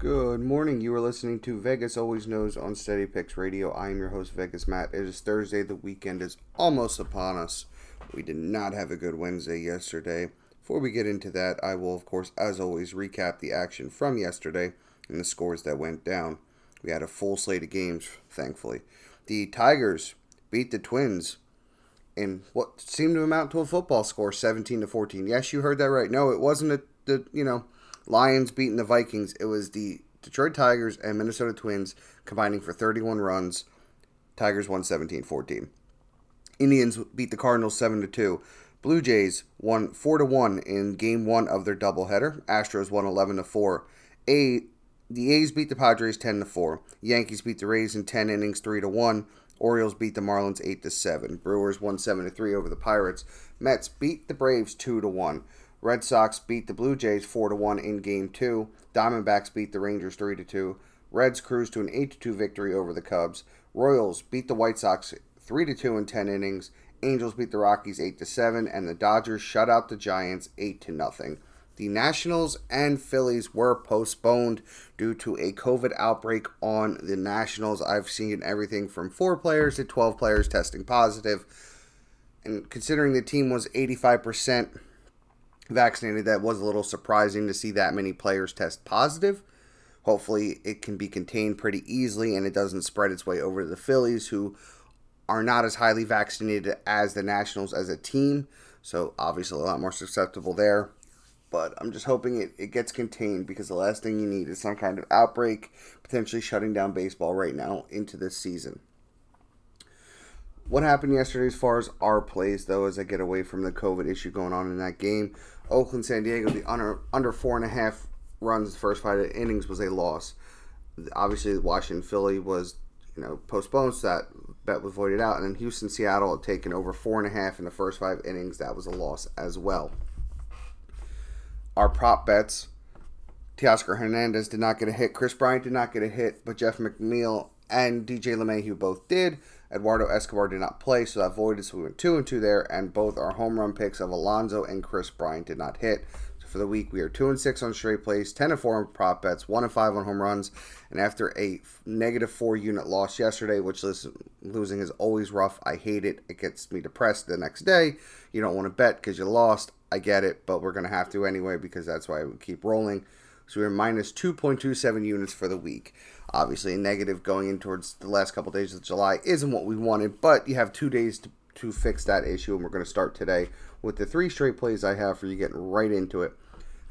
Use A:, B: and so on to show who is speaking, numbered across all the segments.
A: Good morning. You are listening to Vegas Always Knows on Steady Picks Radio. I am your host, Vegas Matt. It is Thursday. The weekend is almost upon us. We did not have a good Wednesday yesterday. Before we get into that, I will, of course, as always, recap the action from yesterday and the scores that went down. We had a full slate of games, thankfully. The Tigers beat the Twins in what seemed to amount to a football score, 17 to 14. Yes, you heard that right. No, it wasn't a, the, you know, Lions beating the Vikings. It was the Detroit Tigers and Minnesota Twins combining for 31 runs. Tigers won 17-14. Indians beat the Cardinals 7 to 2. Blue Jays won 4 to 1 in game 1 of their doubleheader. Astros won 11 to 4. A the A's beat the Padres 10 to 4. Yankees beat the Rays in 10 innings 3 to 1. Orioles beat the Marlins 8 to 7. Brewers won 7 to 3 over the Pirates. Mets beat the Braves 2 to 1. Red Sox beat the Blue Jays 4 to 1 in game 2. Diamondbacks beat the Rangers 3 to 2. Reds cruised to an 8 to 2 victory over the Cubs. Royals beat the White Sox 3 to 2 in 10 innings. Angels beat the Rockies 8 to 7 and the Dodgers shut out the Giants 8 to nothing. The Nationals and Phillies were postponed due to a COVID outbreak on the Nationals. I've seen everything from 4 players to 12 players testing positive. And considering the team was 85% vaccinated, that was a little surprising to see that many players test positive. Hopefully, it can be contained pretty easily and it doesn't spread its way over to the Phillies, who are not as highly vaccinated as the Nationals as a team. So, obviously, a lot more susceptible there. But I'm just hoping it, it gets contained because the last thing you need is some kind of outbreak, potentially shutting down baseball right now into this season. What happened yesterday as far as our plays, though, as I get away from the COVID issue going on in that game? Oakland, San Diego, the under under four and a half runs the first five innings was a loss. Obviously, Washington, Philly was you know postponed, so that bet was voided out. And then Houston, Seattle had taken over four and a half in the first five innings. That was a loss as well. Our prop bets. Teoscar Hernandez did not get a hit. Kris Bryant did not get a hit, but Jeff McNeil and DJ LeMahieu both did. Eduardo Escobar did not play, so that voided. So we went two and two there, and both our home run picks of Alonso and Kris Bryant did not hit. So for the week, we are two and six on straight plays, ten and four on prop bets, one and five on home runs. And after a negative four unit loss yesterday, which losing is always rough, I hate it. It gets me depressed the next day. You don't want to bet because you lost. I get it, but we're gonna have to anyway because that's why we keep rolling. So we're minus 2.27 units for the week. Obviously, a negative going in towards the last couple days of July isn't what we wanted, but you have two days to, to fix that issue, and we're going to start today with the three straight plays I have for you getting right into it.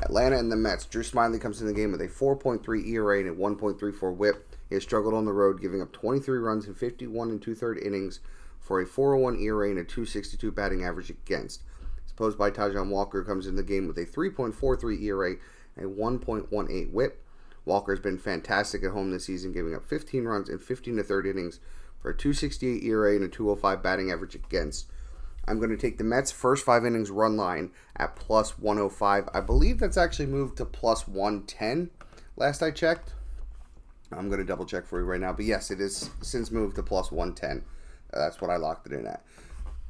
A: Atlanta and the Mets. Drew Smyly comes in the game with a 4.3 ERA and a 1.34 whip. He has struggled on the road, giving up 23 runs in 51 and two third innings for a 401 ERA and a 262 batting average against. Supposed by Taijuan Walker comes in the game with a 3.43 ERA a 1.18 whip. Walker has been fantastic at home this season, giving up 15 runs in 15 to 30 innings for a 268 ERA and a 205 batting average against. I'm going to take the Mets' first five innings run line at plus 105. I believe that's actually moved to plus 110 last I checked. I'm going to double check for you right now. But yes, it is since moved to plus 110. Uh, that's what I locked it in at.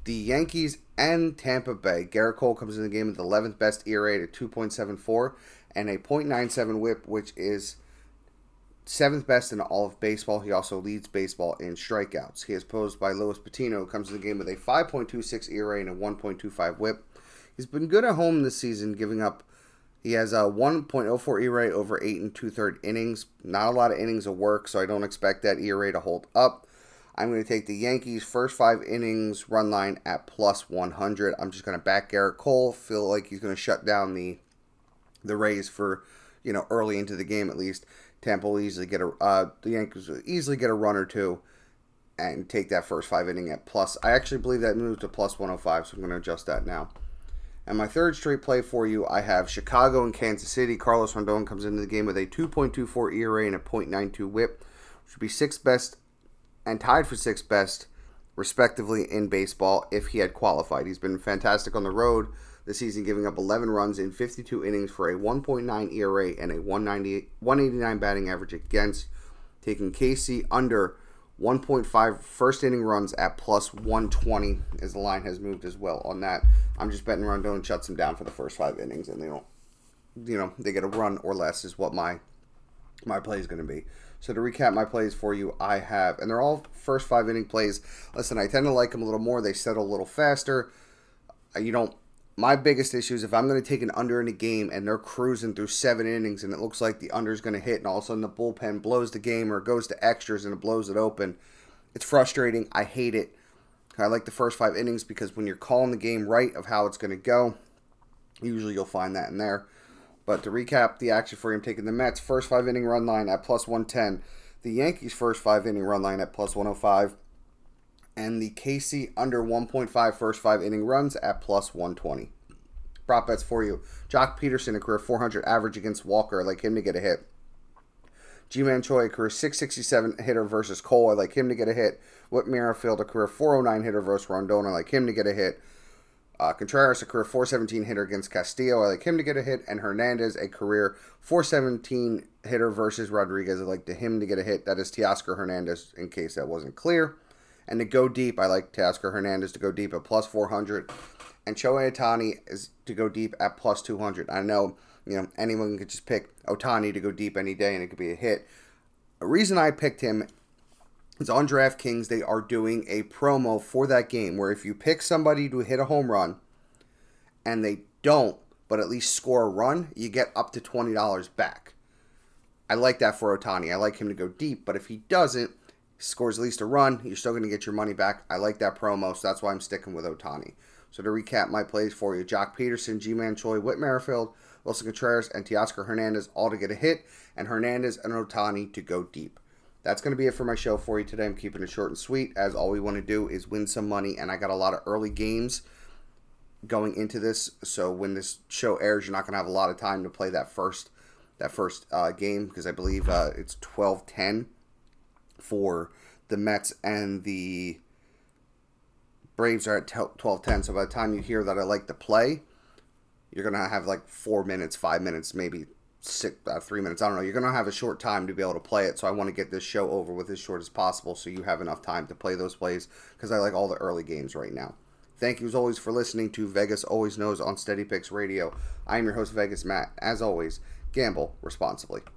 A: The Yankees and Tampa Bay. Gerrit Cole comes in the game with the 11th best ERA at 2.74 and a .97 whip, which is seventh best in all of baseball. He also leads baseball in strikeouts. He is posed by Luis Patino, comes to the game with a 5.26 ERA and a 1.25 whip. He's been good at home this season, giving up. He has a 1.04 ERA over eight and two third innings. Not a lot of innings of work, so I don't expect that ERA to hold up. I'm going to take the Yankees' first five innings run line at plus 100. I'm just going to back Gerrit Cole. Feel like he's going to shut down the the Rays for you know early into the game at least. Tampa will easily get a uh, the Yankees will easily get a run or two and take that first five inning at plus. I actually believe that moved to plus 105, so I'm going to adjust that now. And my third straight play for you, I have Chicago and Kansas City. Carlos Rondon comes into the game with a 2.24 ERA and a .92 WHIP, which would be sixth best and tied for sixth best, respectively, in baseball if he had qualified. He's been fantastic on the road this season, giving up 11 runs in 52 innings for a 1.9 ERA and a 189 batting average against, taking KC under 1.5 first inning runs at plus 120 as the line has moved as well on that. I'm just betting Rondon shuts him down for the first five innings and they don't, you know, they get a run or less is what my my play is going to be. So to recap my plays for you, I have, and they're all first five inning plays. Listen, I tend to like them a little more. They settle a little faster. You don't my biggest issue is if I'm going to take an under in a game and they're cruising through seven innings and it looks like the under is going to hit and all of a sudden the bullpen blows the game or goes to extras and it blows it open, it's frustrating. I hate it. I like the first five innings because when you're calling the game right of how it's going to go, usually you'll find that in there. But to recap the action for you, I'm taking the Mets first five inning run line at plus 110, the Yankees first five inning run line at plus 105 and the KC under 1.5 first five inning runs at plus 120. Prop bets for you. Joc Pederson, a career 400 average against Walker. I like him to get a hit. Ji-Man Choi, a career 667 hitter versus Cole. I like him to get a hit. Whit Merrifield, a career 409 hitter versus Rondon. I like him to get a hit. Uh, Contreras, a career 417 hitter against Castillo. I like him to get a hit. And Hernandez, a career 417 hitter versus Rodriguez. I like to him to get a hit. That is Teoscar Hernandez, in case that wasn't clear. And to go deep, I like Teoscar Hernandez to go deep at plus 400. And Shohei Ohtani is to go deep at plus 200. I know, you know, anyone could just pick Ohtani to go deep any day and it could be a hit. The reason I picked him is on DraftKings, they are doing a promo for that game where if you pick somebody to hit a home run and they don't, but at least score a run, you get up to $20 back. I like that for Ohtani. I like him to go deep, but if he doesn't, scores at least a run, you're still going to get your money back. I like that promo, so that's why I'm sticking with Ohtani. So to recap my plays for you, Joc Pederson, Ji-Man Choi, Whit Merrifield, Willson Contreras, and Teoscar Hernandez all to get a hit, and Hernandez and Ohtani to go deep. That's going to be it for my show for you today. I'm keeping it short and sweet, as all we want to do is win some money, and I got a lot of early games going into this. So when this show airs, you're not going to have a lot of time to play that first that first uh, game because I believe uh, it's 12-10 for the Mets and the Braves are at 12 10. So by the time you hear that I like to play, you're going to have like four minutes, five minutes, maybe six, uh, three minutes. I don't know. You're going to have a short time to be able to play it. So I want to get this show over with as short as possible so you have enough time to play those plays because I like all the early games right now. Thank you as always for listening to Vegas Always Knows on Steady Picks Radio. I am your host, Vegas Matt. As always, gamble responsibly.